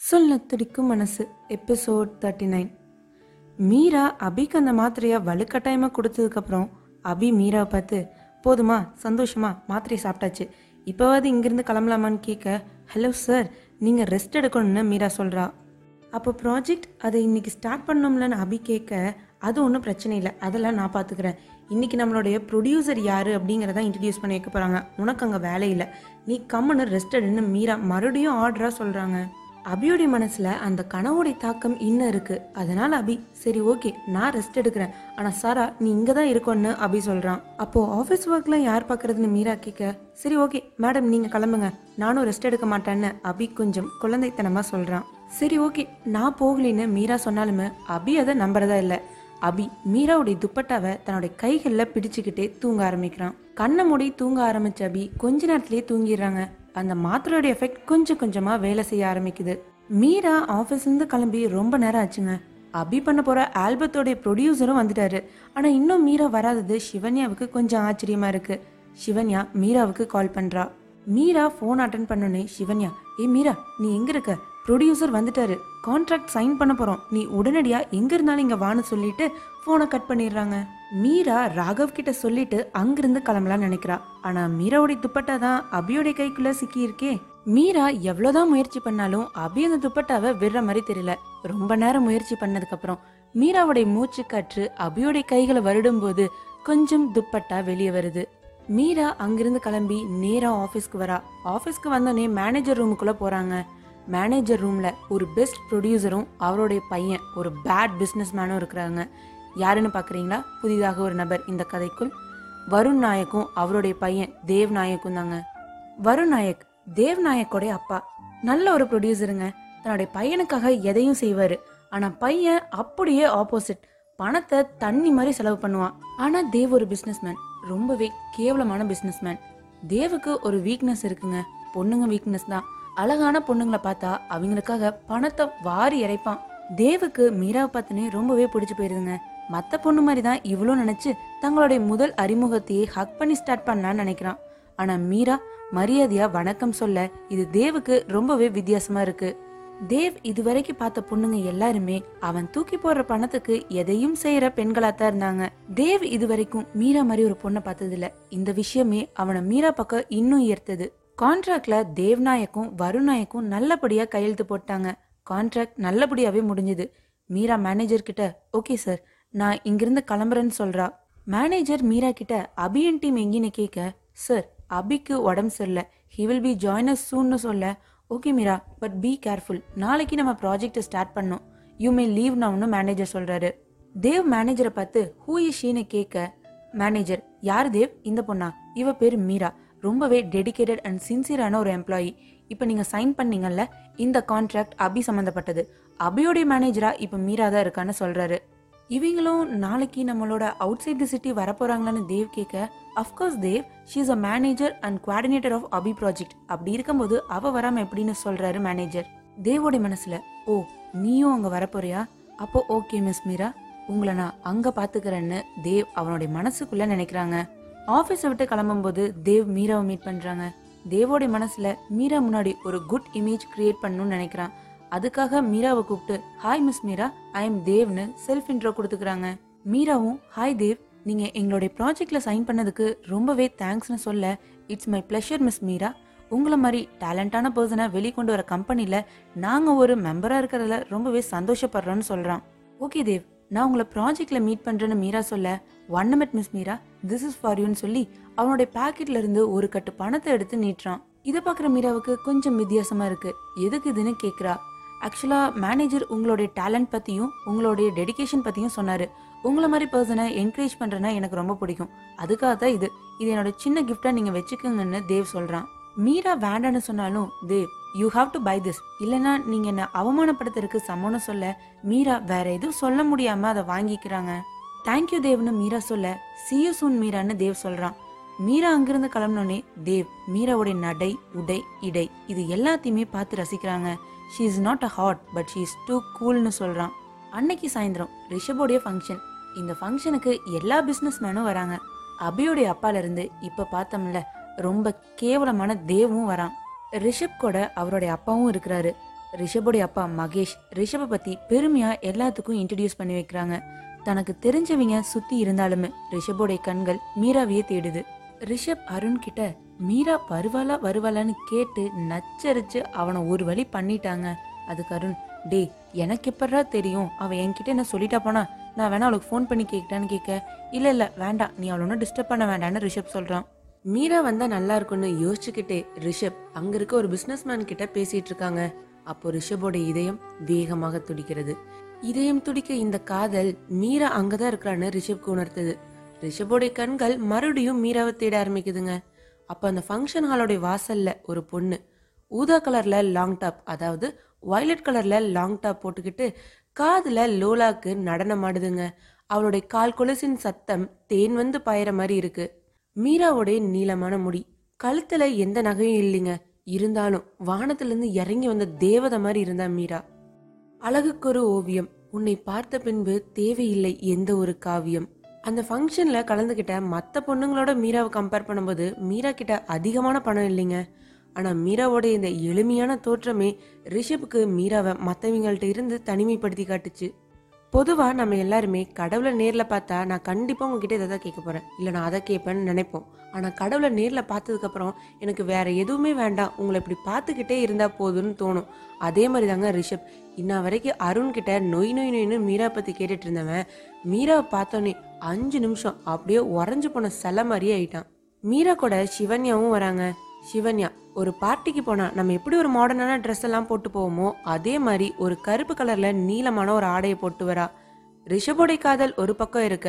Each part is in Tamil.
சொல்ல துடிக்கும் மனசு எபிசோட் தேர்ட்டி நைன் மீரா அபிக்கு அந்த மாத்திரையை வலுக்கட்டாயமாக கொடுத்ததுக்கப்புறம் அபி மீராவை பார்த்து போதுமா சந்தோஷமா மாத்திரையை சாப்பிட்டாச்சு. இப்போவாது இங்கேருந்து கிளம்பலாமான்னு கேட்க ஹலோ சார் நீங்கள் ரெஸ்ட் எடுக்கணும்னு மீரா சொல்கிறா அப்போ ப்ராஜெக்ட் அதை இன்னைக்கு ஸ்டார்ட் பண்ணோம்லன்னு அபி கேட்க அது ஒன்றும் பிரச்சனை இல்லை அதெல்லாம் நான் பார்த்துக்கிறேன் இன்றைக்கி நம்மளுடைய ப்ரொடியூசர் யார் அப்படிங்கிறத இன்ட்ரடியூஸ் பண்ணி வைக்க போகிறாங்க உனக்கு அங்கே வேலை இல்லை. நீ கம்முன்னு ரெஸ்ட் எடுன்னு மீரா மறுபடியும் ஆர்டராக சொல்கிறாங்க அபியோடைய மனசுல அந்த கனவோடைய தாக்கம் இன்னும் இருக்கு. அதனால அபி சரி ஓகே நான் ரெஸ்ட் எடுக்கிறேன். ஆனா சாரா நீ இங்கே தான் இருக்கோன்னு அபி சொல்றான். அப்போ ஆஃபீஸ் ஒர்க்லாம் யார் பார்க்கறதுன்னு மீரா கேட்க சரி ஓகே மேடம் நீங்க கிளம்புங்க. நானும் ரெஸ்ட் எடுக்க மாட்டேன்னு அபி கொஞ்சம் குழந்தைத்தனமா சொல்றான். சரி ஓகே நான் போகலின்னு மீரா சொன்னாலுமே அபி அதை நம்புறதா இல்லை. அபி மீராவுடைய துப்பட்டாவை தன்னுடைய கைகளில் பிடிச்சுக்கிட்டே தூங்க ஆரம்பிக்கிறான். கண்ணை மூடி தூங்க ஆரம்பிச்ச அபி கொஞ்ச நேரத்திலேயே தூங்கிடுறாங்க. அந்த மாத்திரையோட எஃபெக்ட் கொஞ்சம் கொஞ்சமா வேலை செய்ய ஆரம்பிக்குது. மீரா ஆஃபீஸ்லேருந்து கிளம்பி ரொம்ப நேரம் ஆச்சுங்க. அபி பண்ண போற ஆல்பத்தோடைய ப்ரொடியூசரும் வந்துட்டாரு. ஆனா இன்னும் மீரா வராதது சிவன்யாவுக்கு கொஞ்சம் ஆச்சரியமா இருக்கு. சிவன்யா மீராவுக்கு கால் பண்றா. மீரா ஃபோன் அட்டன் பண்ணோன்னே சிவன்யா ஏ மீரா நீ எங்க இருக்க? ப்ரொடியூசர் வந்துட்டாரு. கான்ட்ராக்ட் சைன் பண்ண போகிறோம் நீ உடனடியாக எங்கே இருந்தாலும் இங்கே வான்னு சொல்லிட்டு ஃபோனை கட் பண்ணிடுறாங்க. மீரா ராகவ் கிட்ட சொல்லிட்டு அங்கிருந்து கிளம்பலாம் நினைக்கிறா. ஆனால் மீராவுடைய துப்பட்டா தான் அபியோடைய கைக்குள்ளே சிக்கியிருக்கே. மீரா எவ்வளோதான் முயற்சி பண்ணாலும் அபி அந்த துப்பட்டாவை விடுற மாதிரி தெரியல. ரொம்ப நேரம் முயற்சி பண்ணதுக்கப்புறம் மீராவுடைய மூச்சு காற்று அபியோடைய கைகளை வருடும் போது கொஞ்சம் துப்பட்டா வெளியே வருது. மீரா அங்கிருந்து கிளம்பி நேராக ஆஃபீஸ்க்கு வரா. ஆஃபீஸ்க்கு வந்தோடனே மேனேஜர் ரூமுக்குள்ளே போகிறாங்க மேனேஜர் ரூமில் ஒரு பெஸ்ட் ப்ரொடியூசரும் அவருடைய பையன் ஒரு பேட் பிஸ்னஸ் மேனும் இருக்கிறாங்க. யாருன்னு பார்க்குறீங்களா புதிதாக ஒரு நபர் இந்த கதைக்குள். வருண் நாயக்கும் அவருடைய பையன் தேவ் நாயக்கும் தாங்க. வருண் நாயக் தேவ் நாயக்கோடைய அப்பா. நல்ல ஒரு ப்ரொடியூசருங்க. தன்னுடைய பையனுக்காக எதையும் செய்வார். ஆனால் பையன் அப்படியே ஆப்போசிட். பணத்தை தண்ணி மாதிரி செலவு பண்ணுவான். ஆனால் தேவ் ஒரு பிஸ்னஸ்மேன் ரொம்பவே கேவலமான பிஸ்னஸ்மேன் தேவுக்கு ஒரு வீக்னஸ் இருக்குங்க. பொண்ணுங்க வீக்னஸ் தான். அழகான பொண்ணுங்களை பார்த்தா அவங்களுக்காக பணத்தை வாரி இறைப்பான். தேவுக்கு மீராவை பார்த்தனே ரொம்பவே பிடிச்சி போயிருதுங்க. மற்ற பொண்ணு மாதிரி தான் இவ்வளோ நினச்சி தங்களுடைய முதல் அறிமுகத்தையே ஹக் பண்ணி ஸ்டார்ட் பண்ணலான்னு நினைக்கிறான். ஆனால் மீரா மரியாதையா வணக்கம் சொல்ல இது தேவுக்கு ரொம்பவே வித்தியாசமா இருக்கு. தேவ் இதுவரைக்கும் பார்த்த பொண்ணுங்க எல்லாருமே அவன் தூக்கி போடுற பணத்துக்கு எதையும் செய்யற பெண்களா தான் இருந்தாங்க. தேவ் இதுவரைக்கும் மீரா மாதிரி ஒரு பொண்ணை பார்த்ததில்ல. இந்த விஷயமே அவனை மீரா பக்கம் இன்னும் ஈர்த்தது. கான்ட்ராக்ட்ல தேவ்நாயக்கும் வருணாயக்கும் நல்லபடியாக கையெழுத்து போட்டாங்க. கான்ட்ராக்ட் நல்லபடியாகவே முடிஞ்சுது. மீரா மேனேஜர் கிட்ட ஓகே சார் நான் இங்கிருந்து கிளம்புறேன்னு சொல்கிறா மேனேஜர் மீரா கிட்ட அபியன் டீம் எங்கேன்னு கேட்க? சார் அபிக்கு உடம்பு சரியில்லை. He will be join as சூன்னு சொல்ல. Okay Meera but be careful நாளைக்கு நம்ம ப்ராஜெக்டை ஸ்டார்ட் பண்ணோம் யூ மே லீவ் நவுன்னு மேனேஜர் சொல்கிறாரு தேவ் மேனேஜரை பார்த்து ஹூ இஸ் ஷீன்னு கேட்க. மேனேஜர் யார் தேவ்? இந்த பொண்ணா? இவ பேர் மீரா. ரொம்பவே டெடிகேட்டட் அண்ட் சின்சியரான ஒரு எம்ப்ளாயி இப்போ நீங்கள் சைன் பண்ணீங்கல்ல இந்த கான்ட்ராக்ட் அபி சம்மந்தப்பட்டது அபியோடைய மேனேஜரா இப்போ மீரா தான் இருக்கான்னு சொல்கிறாரு இவங்களும் நாளைக்கு நம்மளோட அவுட் சைட் தி சிட்டி வரப்போகிறாங்களான்னு தேவ் கேட்க of course Dev she is a manager and coordinator of Abhi project அப்படி இருக்கும்போது அவள் வராமல் எப்படின்னு சொல்கிறாரு மேனேஜர் தேவோடைய மனசில் ஓ நீயும் அங்கே வரப்போறியா? அப்போ ஓகே மிஸ் மீரா. உங்களை நான் அங்கே பார்த்துக்கிறேன்னு தேவ் அவனுடைய மனசுக்குள்ளே நினைக்கிறாங்க. ஆஃபீஸை விட்டு கிளம்பும்போது தேவ் மீராவை மீட் பண்ணுறாங்க தேவோடைய மனசில் மீரா முன்னாடி ஒரு குட் இமேஜ் கிரியேட் பண்ணணும்னு நினைக்கிறான். அதுக்காக மீராவை கூப்பிட்டு hi miss Meera. I am தேவ்னு self intro கொடுத்துக்கிறாங்க. மீராவும் ஹாய் தேவ். நீங்கள் எங்களுடைய ப்ராஜெக்டில் சைன் பண்ணதுக்கு ரொம்பவே தேங்க்ஸ்னு சொல்ல it's my pleasure miss Meera. உங்களை மாதிரி டேலண்டான பர்சனை வெளிக்கொண்டு வர கம்பெனியில் நாங்கள் ஒரு மெம்பராக இருக்கிறதுல ரொம்பவே சந்தோஷப்படுறோன்னு சொல்கிறான் ஓகே தேவ். நான் உங்களை ப்ராஜெக்டில் மீட் பண்ணுறேன்னு மீரா சொல்ல one minute miss Meera this is for யூன்னு சொல்லி அவனுடைய பாக்கெட்ல இருந்து ஒரு கட்டு பணத்தை எடுத்து நீட்டுறான். இதை பார்க்குற மீராவுக்கு கொஞ்சம் வித்தியாசமா இருக்கு. எதுக்கு இதுன்னு கேட்குறா ஆக்சுவலா மேனேஜர் உங்களுடைய டேலண்ட் பத்தியும் உங்களுடைய டெடிகேஷன் பத்தியும் சொன்னாரு. உங்களை மாதிரி பர்சனை என்கரேஜ் பண்றேன்னா எனக்கு ரொம்ப பிடிக்கும். அதுக்காக தான் இது. இது என்னோட சின்ன கிஃப்டா நீங்க வச்சுக்கோங்கன்னு தேவ் சொல்றான். மீரா வேண்டான்னு சொன்னாலும் Dev you have to buy this இல்லைன்னா நீங்க என்ன அவமானப்படுத்துறதுக்கு சமம்னு சொல்ல மீரா வேற எதுவும் சொல்ல முடியாம அதை வாங்கிக்கிறாங்க. தேங்க்யூ தேவ்னு மீரா சொல்ல சியூ சூன் மீரான்னு தேவ் சொல்றான். மீரா அங்கிருந்து கிளம்பினோடனே தேவ் மீராவுடைய நடை உடை இடை இது எல்லாத்தையுமே பார்த்து ரசிக்கிறாங்க. She is not a hot but she is too கூல்னு சொல்றான். அன்னைக்கு சாயந்தரம் ரிஷபோடைய ஃபங்க்ஷன் இந்த ஃபங்க்ஷனுக்கு எல்லா பிஸ்னஸ் மேனும் வராங்க. அபியோடைய அப்பால இருந்து இப்ப பார்த்தோம்ல ரொம்ப கேவலமான தேவும் வரான். ரிஷப் கூட அவருடைய அப்பாவும் இருக்கிறாரு. ரிஷபோடைய அப்பா மகேஷ் ரிஷபை பத்தி பெருமையா எல்லாத்துக்கும் இன்ட்ரடியூஸ் பண்ணி வைக்கிறாங்க. தனக்கு தெரிஞ்சவங்க சுத்தி இருந்தாலுமே ரிஷபோடைய கண்கள் மீராவையே தேடுது. ரிஷப் அருண் கிட்ட மீரா வருவாளா வருவாளான்னு கேட்டு நச்சரிச்சு அவனை ஒரு வழி பண்ணிட்டாங்க. அதுக்கு அருண் டே எனக்கு எப்படா தெரியும்? அவன் என்கிட்ட என்ன சொல்லிட்டா போனா நான் வேணா அவளுக்கு ஃபோன் பண்ணி கேக்கிட்டான்னு கேட்க இல்ல இல்ல வேண்டாம் நீ அவளை ஒன்றும் டிஸ்டர்ப் பண்ண வேண்டாம்னு ரிஷப் சொல்றான். மீரா வந்தா நல்லா இருக்கும்னு யோசிச்சுக்கிட்டே ரிஷப் அங்க இருக்க ஒரு பிசினஸ்மேன் கிட்ட பேசிட்டு இருக்காங்க. அப்போ ரிஷபோட இதயம் வேகமாக துடிக்கிறது. இதயம் துடிக்க இந்த காதல் மீரா அங்கதான் இருக்கிறான்னு ரிஷப்க்கு உணர்த்துது. ரிஷபோடைய கண்கள் மறுபடியும் மீராவை தேட ஆரம்பிக்குதுங்க. அப்ப அந்த ஃபங்க்ஷன் ஹாலோடைய வாசல்ல ஒரு பொண்ணு ஊதா கலர்ல லாங் டாப் அதாவது வயலட் கலர்ல லாங் டாப் போட்டுக்கிட்டு காதுல லோலாக்கு நடனம் ஆடுதுங்க அவளுடைய கால் கொலுசின் சத்தம் தேன் வந்து பாயிற மாதிரி இருக்கு. மீராவுடைய நீளமான முடி கழுத்துல எந்த நகையும் இல்லைங்க. இருந்தாலும் வானத்துல இருந்து இறங்கி வந்த தேவதை மாதிரி இருந்தா மீரா. அழகுக்கொரு ஓவியம். உன்னை பார்த்த பின்பு தேவையில்லை எந்த ஒரு காவியம். அந்த ஃபங்க்ஷனில் கலந்துக்கிட்ட மற்ற பொண்ணுங்களோட மீராவை கம்பேர் பண்ணும்போது மீரா கிட்ட அதிகமான பணம் இல்லைங்க. ஆனால் மீராவோட இந்த எளிமையான தோற்றமே ரிஷபுக்கு மீராவை மற்றவங்கள்ட்ட இருந்து தனிமைப்படுத்தி காட்டுச்சு. பொதுவாக நம்ம எல்லாருமே கடவுளை நேரில் பார்த்தா நான் கண்டிப்பாக உங்ககிட்ட இதை தான் கேட்க போகிறேன் இல்லை நான் அதை கேட்பேன்னு நினைப்போம். ஆனால் கடவுளை நேரில் பார்த்ததுக்கப்புறம் எனக்கு வேறு எதுவுமே வேண்டாம். உங்களை இப்படி பார்த்துக்கிட்டே இருந்தால் போதும்னு தோணும். அதே மாதிரி தாங்க ரிஷப். இன்ன வரைக்கும் அருண்கிட்ட நொய் நொய் நொய்னு மீரா பற்றி கேட்டுட்டு இருந்தவன் மீராவை பார்த்தோன்னே அஞ்சு நிமிஷம் அப்படியே உறைஞ்சு போன சில மாதிரியே ஆயிட்டான். மீரா கூட சிவன்யாவும் வராங்க. சிவன்யா ஒரு பார்ட்டிக்கு போனால் நம்ம எப்படி ஒரு மாடர்னான ட்ரெஸ் எல்லாம் போட்டு போவோமோ அதே மாதிரி ஒரு கருப்பு கலரில் நீளமான ஒரு ஆடையை போட்டு வரா. ரிஷபோடைய காதல் ஒரு பக்கம் இருக்க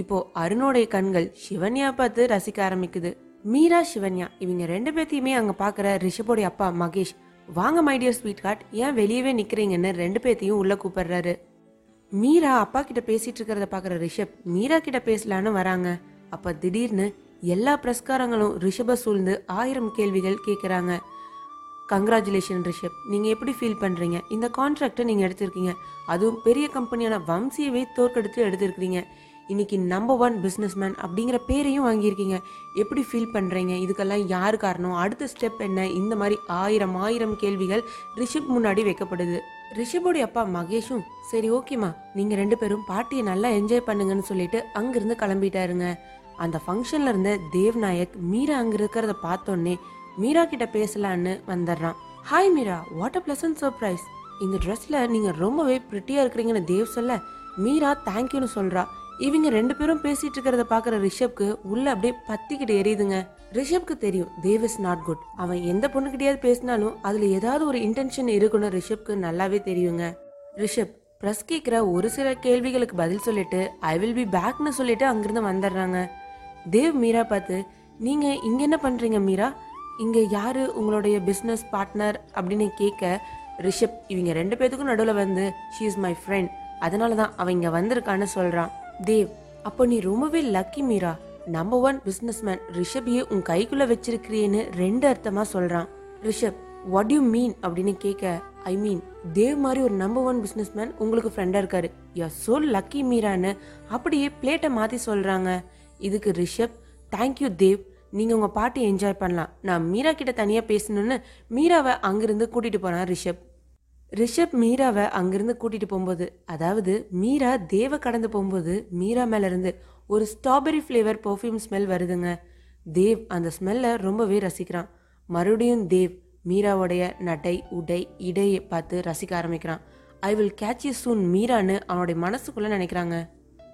இப்போ அருணோடைய கண்கள் சிவன்யா பார்த்து ரசிக்க ஆரம்பிக்குது. மீரா சிவன்யா இவங்க ரெண்டு பேர்த்தையுமே அங்கே பார்க்குற ரிஷபோடைய அப்பா மகேஷ் வாங்க மைடியர் ஸ்வீட் கார்ட் ஏன் வெளியவே நிற்கிறீங்கன்னு ரெண்டு பேர்த்தையும் உள்ளே கூப்பிடுறாரு. மீரா அப்பா கிட்ட பேசிட்டு இருக்கிறத பார்க்குற ரிஷப் மீரா கிட்ட பேசலான்னு வராங்க. அப்போ திடீர்னு எல்லா பிரஸ்காரங்களும் ரிஷப சூழ்ந்து ஆயிரம் கேள்விகள் கேட்குறாங்க கங்க்ராச்சுலேஷன் ரிஷப். நீங்கள் எப்படி ஃபீல் பண்ணுறீங்க இந்த கான்ட்ராக்டை நீங்கள் எடுத்திருக்கீங்க. அதுவும் பெரிய கம்பெனியான வம்சியவே தோற்கெடுத்து எடுத்திருக்கிறீங்க. இன்னைக்கு நம்பர் ஒன் பிஸ்னஸ்மேன் அப்படிங்கிற பேரையும் வாங்கியிருக்கீங்க. எப்படி ஃபீல் பண்ணுறீங்க இதுக்கெல்லாம் யார் காரணம்? அடுத்த ஸ்டெப் என்ன? இந்த மாதிரி ஆயிரம் ஆயிரம் கேள்விகள் ரிஷப் முன்னாடி வைக்கப்படுது. ரிஷபோடைய அப்பா மகேஷும் சரி ஓகேம்மா நீங்கள் ரெண்டு பேரும் பார்ட்டியை நல்லா என்ஜாய் பண்ணுங்கன்னு சொல்லிட்டு அங்கிருந்து கிளம்பிட்டாருங்க. அந்த ஃபங்க்ஷன்ல இருந்த தேவ் நாயக் மீரா அங்க இருக்கிறத பார்த்தோன்னே மீரா கிட்ட பேசலான்னு வந்துடுறான். Hi Meera. What a pleasant surprise இந்த ட்ரெஸ்ல நீங்க ரொம்பவே பிரிட்டியா இருக்கிறீங்கன்னு தேவ் சொல்ல மீரா தேங்க்யூன்னு சொல்றா. இவங்க ரெண்டு பேரும் பேசிட்டு இருக்கிறத பாக்குற ரிஷப்க்கு உள்ள அப்படியே பத்திக்கிட்டு எரியுதுங்க. ரிஷப்க்கு தெரியும் தேவ் இஸ் நாட் குட் அவன் எந்த பொண்ணுக்கிட்டயாவது பேசினாலும் அதுல ஏதாவது ஒரு இன்டென்ஷன் இருக்குன்னு ரிஷப்க்கு நல்லாவே தெரியுங்க. ரிஷப் ப்ரெஸ் கேட்குற ஒரு சில கேள்விகளுக்கு பதில் சொல்லிட்டு ஐ வில் பி பேக்னு சொல்லிட்டு அங்கிருந்து வந்துடுறாங்க. தேவ் மீரா பார்த்து நீங்கள் இங்கே என்ன பண்ணுறீங்க மீரா? இங்கே யார் உங்களுடைய பிஸ்னஸ் பார்ட்னர் அப்படின்னு கேட்க ரிஷப் இவங்க ரெண்டு பேத்துக்கும் நடுவில் வந்து ஷீ இஸ் மை ஃப்ரெண்ட் அதனால தான் அவன் இங்கே வந்திருக்கான்னு சொல்கிறான் தேவ் அப்போ நீ ரொம்பவே lucky Meera. Number one businessman ரிஷபியை உன் கைக்குள்ளே வச்சிருக்கிறேன்னு ரெண்டு அர்த்தமாக சொல்கிறான் ரிஷப் வாட் யூ மீன் அப்படின்னு கேட்க ஐ மீன் தேவ் மாதிரி ஒரு நம்பர் ஒன் பிஸ்னஸ்மேன் உங்களுக்கு ஃப்ரெண்டாக இருக்காரு. யூ சோ லக்கி மீரான்னு அப்படியே பிளேட்டை மாற்றி சொல்கிறாங்க இதுக்கு ரிஷப் தேங்க்யூ தேவ். நீங்கள் உங்கள் பாட்டு என்ஜாய் பண்ணலாம். நான் மீரா கிட்ட தனியாக பேசணும்னு மீராவை அங்கிருந்து கூட்டிகிட்டு போனான் ரிஷப். ரிஷப் மீராவை அங்கிருந்து கூட்டிகிட்டு போகும்போது அதாவது மீரா தேவை கடந்து போகும்போது மீரா மேலேருந்து ஒரு ஸ்ட்ராபெரி ஃப்ளேவர் பர்ஃப்யூம் ஸ்மெல் வருதுங்க. தேவ் அந்த ஸ்மெல்லை ரொம்பவே ரசிக்கிறான். மறுபடியும் தேவ் மீராவுடைய நடை உடை இடையை பார்த்து ரசிக்க ஆரம்பிக்கிறான். I will catch you soon மீரான்னு அவனுடைய மனசுக்குள்ளே நினைக்கிறாங்க.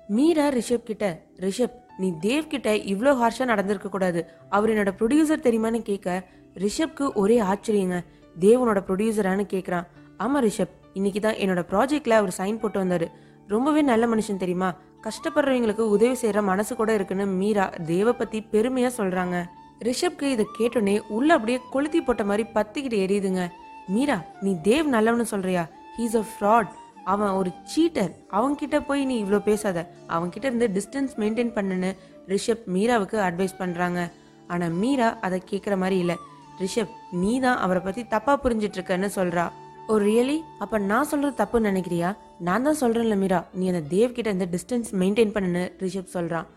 மீரா ரிஷப் கிட்ட ரிஷப் நீ தேவ் கிட்ட இவ்வளோ ஹார்ஷா நடந்திருக்க கூடாது. அவர் என்னோட ப்ரொடியூசர் தெரியுமான்னு கேட்க ரிஷப்க்கு ஒரே ஆச்சரியங்க. தேவனோட ப்ரொடியூசரான்னு கேட்குறான் ஆமா ரிஷப் இன்னைக்கு தான் என்னோட ப்ராஜெக்ட்ல அவர் சைன் போட்டு வந்தாரு. ரொம்பவே நல்ல மனுஷன் தெரியுமா? கஷ்டப்படுறவங்களுக்கு உதவி செய்யற மனசு கூட இருக்குன்னு மீரா தேவை பத்தி பெருமையா சொல்றாங்க. ரிஷப்க்கு இதை கேட்டோன்னே உள்ள அப்படியே கொளுத்தி போட்ட மாதிரி பத்திக்கிட்டு எரியுதுங்க. மீரா நீ தேவ் நல்லவன்னு சொல்றியா? ஹீஸ் அ ஃப்ராட் அவன் ஒரு சீட்டர் அவன்கிட்ட போய் நீ இவ்வளோ பேசாத. அவன்கிட்ட இருந்து டிஸ்டன்ஸ் மெயின்டைன் பண்ணுன்னு ரிஷப் மீராவுக்கு அட்வைஸ் பண்ணுறாங்க ஆனால் மீரா அதை கேட்குற மாதிரி இல்லை. ரிஷப் நீ தான் அவரை பற்றி தப்பாக புரிஞ்சிட்டு இருக்கன்னு சொல்றா. ஓ ரியலி அப்போ நான் சொல்கிறது தப்புன்னு நினைக்கிறியா? நான் தான் சொல்கிறேன்ல மீரா. நீ அந்த தேவ்கிட்ட இந்த டிஸ்டன்ஸ் மெயின்டைன் பண்ணுன்னு ரிஷப் சொல்கிறான்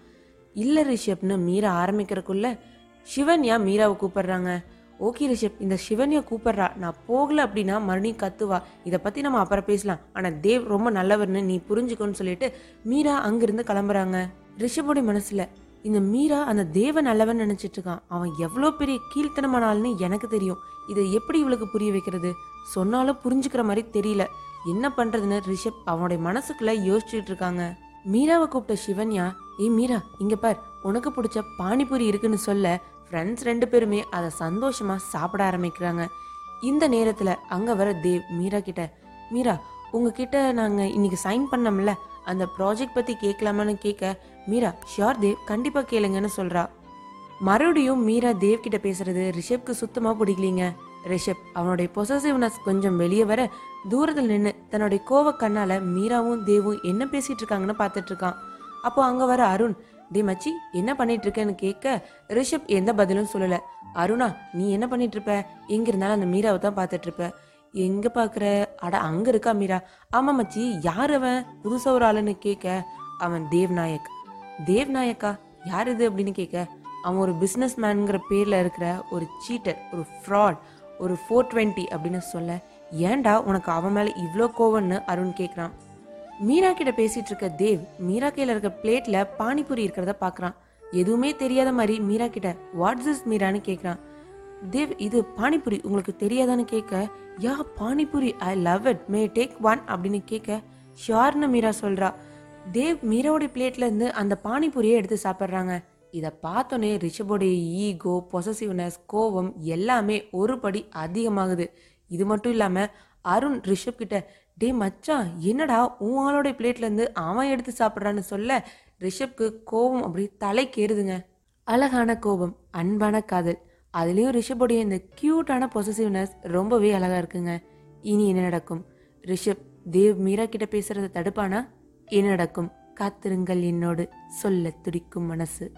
இல்லை ரிஷப்னு மீரா ஆரம்பிக்கிறதுக்குள்ள சிவன்யா மீராவை கூப்பிடுறாங்க. ஓகே ரிஷப் இந்த சிவனியை கூப்பிட்றா. நான் போகல அப்படின்னா மறுபடியும் கத்துவா. இதை பற்றி நம்ம அப்புறம் பேசலாம். ஆனால் தேவ் ரொம்ப நல்லவர்னு நீ புரிஞ்சுக்கோன்னு சொல்லிட்டு மீரா அங்கிருந்து கிளம்புறாங்க. ரிஷபோடைய மனசில் இந்த மீரா அந்த தேவ நல்லவன் நினச்சிட்டு இருக்கான். அவன் எவ்வளோ பெரிய கீழ்த்தனமான ஆள்னு எனக்கு தெரியும். இதை எப்படி இவளுக்கு புரிய வைக்கிறது? சொன்னாலும் புரிஞ்சுக்கிற மாதிரி தெரியல. என்ன பண்ணுறதுன்னு ரிஷப் அவனுடைய மனசுக்குள்ளே யோசிச்சுட்டு இருக்காங்க. மீராவை கூப்பிட்ட சிவன்யா ஏய் மீரா இங்கே பார். உனக்கு பிடிச்ச பானிபூரி இருக்குன்னு சொல்ல. ஃப்ரெண்ட்ஸ் ரெண்டு பேருமே அதை சந்தோஷமாக சாப்பிட ஆரம்பிக்கிறாங்க. இந்த நேரத்தில் அங்கே வர தேவ் மீரா கிட்ட மீரா உங்ககிட்ட நாங்கள் இன்னைக்கு சைன் பண்ணோம்ல அந்த ப்ராஜெக்ட் பற்றி கேட்கலாமான்னு கேட்க மீரா ஷியோர் தேவ் கண்டிப்பாக கேளுங்கன்னு சொல்கிறா மறுபடியும் மீரா தேவ் கிட்ட பேசுறது ரிஷப்க்கு சுத்தமாக பிடிக்கலீங்க. ரிஷப் அவனுடைய பொசசிவ்னஸ் கொஞ்சம் வெளியே வர தூரத்தில் நின்று தன்னுடைய கோவ கண்ணால் மீராவும் தேவும் என்ன பேசிகிட்டு இருக்காங்கன்னு பார்த்துட்ருக்கான் அப்போ அங்கே வர அருண் டே மச்சி என்ன பண்ணிட்டு இருக்கேன்னு கேட்க ரிஷப் எந்த பதிலும் சொல்லல. அருணா நீ என்ன பண்ணிட்டு இருப்ப எங்க இருந்தாலும் அந்த மீராவை தான் பார்த்துட்டு இருப்ப எங்க பாக்குற அட அங்க இருக்கா மீரா. ஆமா மச்சி யார் அவன்? புதுசா ஒரு ஆளுன்னு கேட்க அவன் தேவ்நாயக். தேவ்நாயக்கா? யார் இது அப்படின்னு கேட்க அவன் ஒரு பிஸ்னஸ் மேனுங்கிற பேர்ல இருக்கிற ஒரு சீட்டர் ஒரு ஃப்ராட் ஒரு ஃபோர் டுவெண்ட்டி அப்படின்னு சொல்ல. ஏன்டா உனக்கு அவன் மேல இவ்வளோ கோவம்னு அருண் கேட்குறான் மீரா கிட்ட பேசிட்டு இருக்க தேவ் மீரா கையில இருக்க பிளேட்ல பானிபூரி இருக்கிறத பாக்குறான். எதுவுமே தெரியாத மாதிரி மீரா கிட்ட வாட்ஸ் இஸ் மீரான்னு கேட்குறான் தேவ் இது பானிபூரி உங்களுக்கு தெரியாதான்னு கேட்க yeah panipuri I love it may take one அப்படின்னு கேட்க ஷியோர்னு மீரா சொல்றா. தேவ் மீராவோட பிளேட்ல இருந்து அந்த பானிபூரியை எடுத்து சாப்பிட்றாங்க. இதை பார்த்தோன்னே ரிஷபோடைய ஈகோ பொசசிவ்னஸ் கோவம் எல்லாமே ஒரு படி அதிகமாகுது. இது மட்டும் இல்லாமல் அருண் ரிஷப் கிட்ட டே மச்சான் என்னடா உன் ஆளோட பிளேட்லேருந்து அவன் எடுத்து சாப்பிட்றான்னு சொல்ல? ரிஷப்க்கு கோபம் அப்படி தலைக்கேறுதுங்க அழகான கோபம் அன்பான காதல். அதுலேயும் ரிஷபோடைய இந்த க்யூட்டான பொசசிவ்னஸ் ரொம்பவே அழகா இருக்குங்க. இனி என்ன நடக்கும்? ரிஷப் தேவ் மீரா கிட்ட பேசுறத தடுப்பானா? என்ன நடக்கும்? காத்திருங்கள் என்னோடு. சொல்ல துடிக்கும் மனசு.